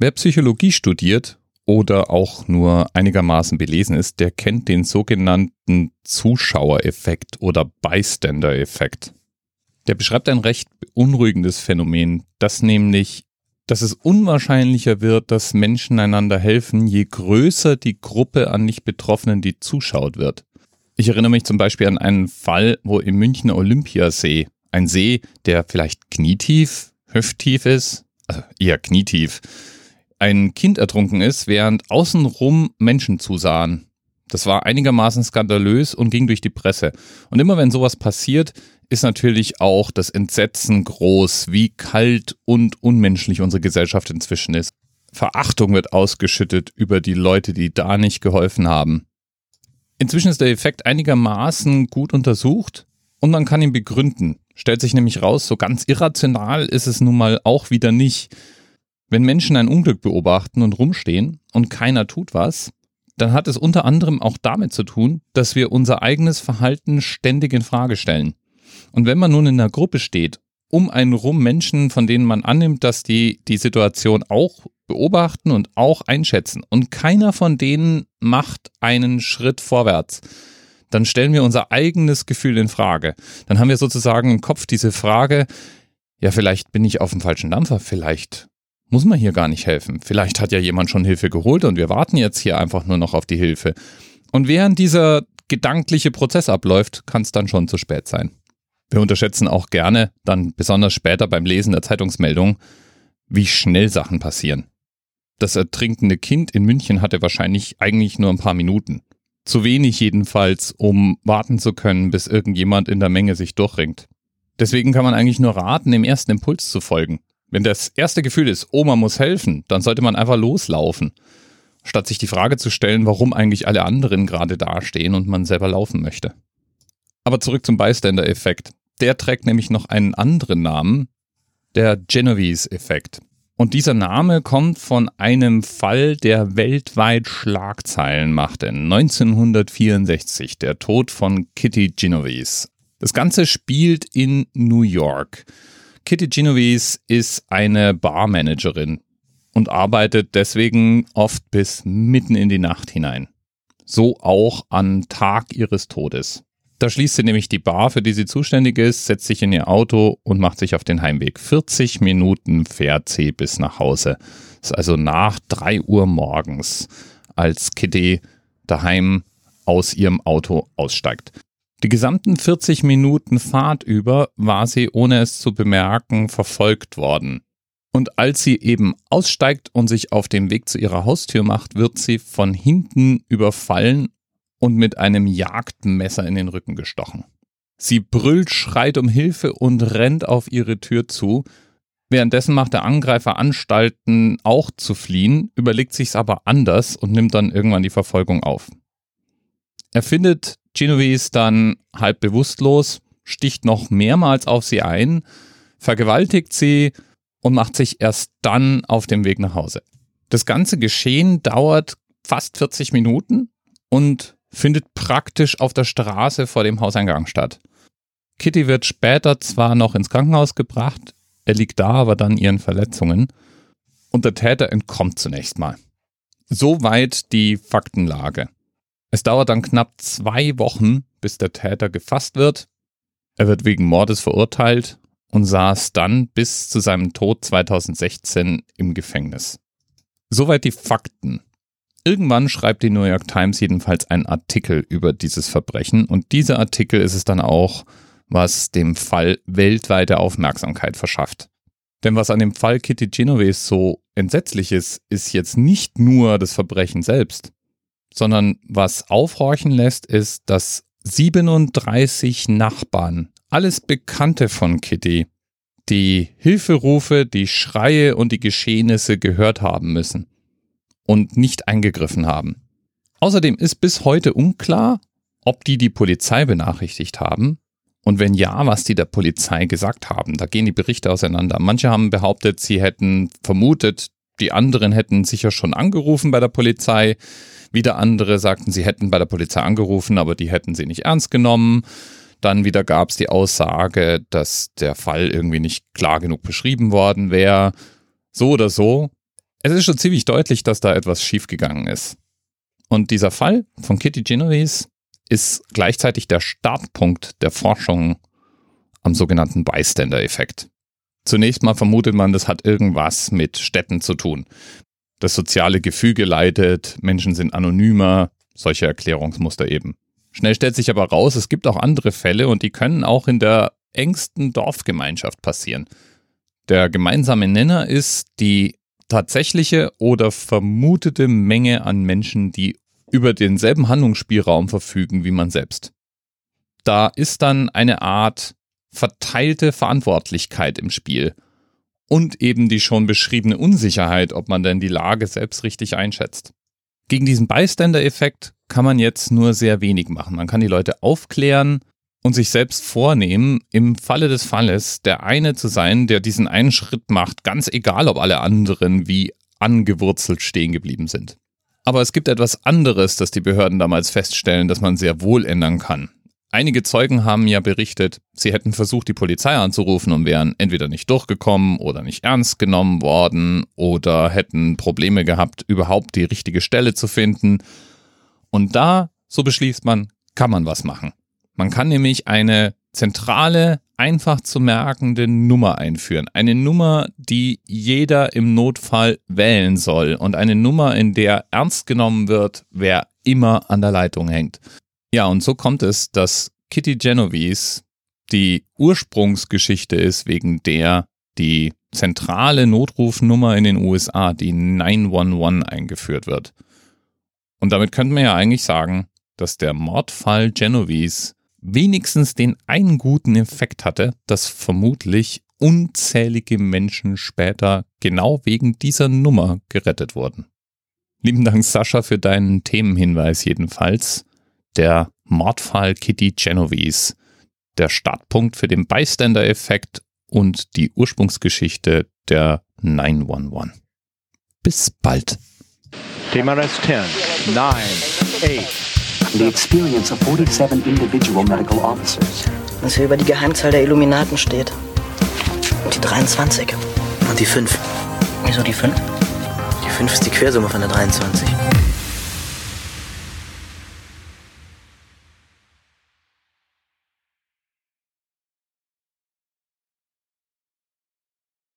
Wer Psychologie studiert oder auch nur einigermaßen belesen ist, der kennt den sogenannten Zuschauereffekt oder Bystander-Effekt. Der beschreibt ein recht beunruhigendes Phänomen, das nämlich, dass es unwahrscheinlicher wird, dass Menschen einander helfen, je größer die Gruppe an Nicht-Betroffenen, die zuschaut wird. Ich erinnere mich zum Beispiel an einen Fall, wo im Münchner Olympiasee, ein See, der vielleicht knietief, hüfttief ist, also eher knietief, ein Kind ertrunken ist, während außenrum Menschen zusahen. Das war einigermaßen skandalös und ging durch die Presse. Und immer wenn sowas passiert, ist natürlich auch das Entsetzen groß, wie kalt und unmenschlich unsere Gesellschaft inzwischen ist. Verachtung wird ausgeschüttet über die Leute, die da nicht geholfen haben. Inzwischen ist der Effekt einigermaßen gut untersucht und man kann ihn begründen. Stellt sich nämlich raus, so ganz irrational ist es nun mal auch wieder nicht. Wenn Menschen ein Unglück beobachten und rumstehen und keiner tut was, dann hat es unter anderem auch damit zu tun, dass wir unser eigenes Verhalten ständig in Frage stellen. Und wenn man nun in einer Gruppe steht, um einen rum Menschen, von denen man annimmt, dass die die Situation auch beobachten und auch einschätzen und keiner von denen macht einen Schritt vorwärts, dann stellen wir unser eigenes Gefühl in Frage. Dann haben wir sozusagen im Kopf diese Frage, ja, vielleicht bin ich auf dem falschen Dampfer, vielleicht muss man hier gar nicht helfen. Vielleicht hat ja jemand schon Hilfe geholt und wir warten jetzt hier einfach nur noch auf die Hilfe. Und während dieser gedankliche Prozess abläuft, kann es dann schon zu spät sein. Wir unterschätzen auch gerne, dann besonders später beim Lesen der Zeitungsmeldung, wie schnell Sachen passieren. Das ertrinkende Kind in München hatte wahrscheinlich eigentlich nur ein paar Minuten. Zu wenig jedenfalls, um warten zu können, bis irgendjemand in der Menge sich durchringt. Deswegen kann man eigentlich nur raten, dem ersten Impuls zu folgen. Wenn das erste Gefühl ist, Oma muss helfen, dann sollte man einfach loslaufen, statt sich die Frage zu stellen, warum eigentlich alle anderen gerade dastehen und man selber laufen möchte. Aber zurück zum Bystander-Effekt. Der trägt nämlich noch einen anderen Namen, der Genovese-Effekt. Und dieser Name kommt von einem Fall, der weltweit Schlagzeilen machte. 1964, der Tod von Kitty Genovese. Das Ganze spielt in New York. Kitty Genovese ist eine Barmanagerin und arbeitet deswegen oft bis mitten in die Nacht hinein. So auch an Tag ihres Todes. Da schließt sie nämlich die Bar, für die sie zuständig ist, setzt sich in ihr Auto und macht sich auf den Heimweg. 40 Minuten fährt sie bis nach Hause. Das ist also nach 3 Uhr morgens, als Kitty daheim aus ihrem Auto aussteigt. Die gesamten 40 Minuten Fahrt über war sie, ohne es zu bemerken, verfolgt worden. Und als sie eben aussteigt und sich auf dem Weg zu ihrer Haustür macht, wird sie von hinten überfallen und mit einem Jagdmesser in den Rücken gestochen. Sie brüllt, schreit um Hilfe und rennt auf ihre Tür zu. Währenddessen macht der Angreifer Anstalten, auch zu fliehen, überlegt sich's aber anders und nimmt dann irgendwann die Verfolgung auf. Er findet Genovese dann halb bewusstlos, sticht noch mehrmals auf sie ein, vergewaltigt sie und macht sich erst dann auf dem Weg nach Hause. Das ganze Geschehen dauert fast 40 Minuten und findet praktisch auf der Straße vor dem Hauseingang statt. Kitty wird später zwar noch ins Krankenhaus gebracht, er liegt da aber dann ihren Verletzungen und der Täter entkommt zunächst mal. Soweit die Faktenlage. Es dauert dann knapp zwei Wochen, bis der Täter gefasst wird. Er wird wegen Mordes verurteilt und saß dann bis zu seinem Tod 2016 im Gefängnis. Soweit die Fakten. Irgendwann schreibt die New York Times jedenfalls einen Artikel über dieses Verbrechen und dieser Artikel ist es dann auch, was dem Fall weltweite Aufmerksamkeit verschafft. Denn was an dem Fall Kitty Genovese so entsetzlich ist, ist jetzt nicht nur das Verbrechen selbst sondern was aufhorchen lässt, ist, dass 37 Nachbarn, alles Bekannte von Kitty, die Hilferufe, die Schreie und die Geschehnisse gehört haben müssen und nicht eingegriffen haben. Außerdem ist bis heute unklar, ob die die Polizei benachrichtigt haben und wenn ja, was die der Polizei gesagt haben. Da gehen die Berichte auseinander. Manche haben behauptet, sie hätten vermutet, die anderen hätten sicher schon angerufen bei der Polizei. Wieder andere sagten, sie hätten bei der Polizei angerufen, aber die hätten sie nicht ernst genommen. Dann wieder gab es die Aussage, dass der Fall irgendwie nicht klar genug beschrieben worden wäre. So oder so. Es ist schon ziemlich deutlich, dass da etwas schiefgegangen ist. Und dieser Fall von Kitty Genovese ist gleichzeitig der Startpunkt der Forschung am sogenannten Bystander-Effekt. Zunächst mal vermutet man, das hat irgendwas mit Städten zu tun. Das soziale Gefüge leidet, Menschen sind anonymer, solche Erklärungsmuster eben. Schnell stellt sich aber raus, es gibt auch andere Fälle und die können auch in der engsten Dorfgemeinschaft passieren. Der gemeinsame Nenner ist die tatsächliche oder vermutete Menge an Menschen, die über denselben Handlungsspielraum verfügen wie man selbst. Da ist dann eine Art verteilte Verantwortlichkeit im Spiel und eben die schon beschriebene Unsicherheit, ob man denn die Lage selbst richtig einschätzt. Gegen diesen Bystander-Effekt kann man jetzt nur sehr wenig machen. Man kann die Leute aufklären und sich selbst vornehmen, im Falle des Falles der eine zu sein, der diesen einen Schritt macht, ganz egal, ob alle anderen wie angewurzelt stehen geblieben sind. Aber es gibt etwas anderes, das die Behörden damals feststellen, das man sehr wohl ändern kann. Einige Zeugen haben ja berichtet, sie hätten versucht, die Polizei anzurufen und wären entweder nicht durchgekommen oder nicht ernst genommen worden oder hätten Probleme gehabt, überhaupt die richtige Stelle zu finden. Und da, so beschließt man, kann man was machen. Man kann nämlich eine zentrale, einfach zu merkende Nummer einführen. Eine Nummer, die jeder im Notfall wählen soll und eine Nummer, in der ernst genommen wird, wer immer an der Leitung hängt. Ja, und so kommt es, dass Kitty Genovese die Ursprungsgeschichte ist, wegen der die zentrale Notrufnummer in den USA, die 911, eingeführt wird. Und damit könnte man ja eigentlich sagen, dass der Mordfall Genovese wenigstens den einen guten Effekt hatte, dass vermutlich unzählige Menschen später genau wegen dieser Nummer gerettet wurden. Lieben Dank, Sascha, für deinen Themenhinweis jedenfalls der Mordfall Kitty Genovese, der Startpunkt für den Bystander-Effekt und die Ursprungsgeschichte der 911. Bis bald. TMRS 10, 9, 8. The experience of 47 individual medical officers. Was hier über die Geheimzahl der Illuminaten steht. Und die 23. Und die 5. Wieso die 5? Die 5 ist die Quersumme von der 23.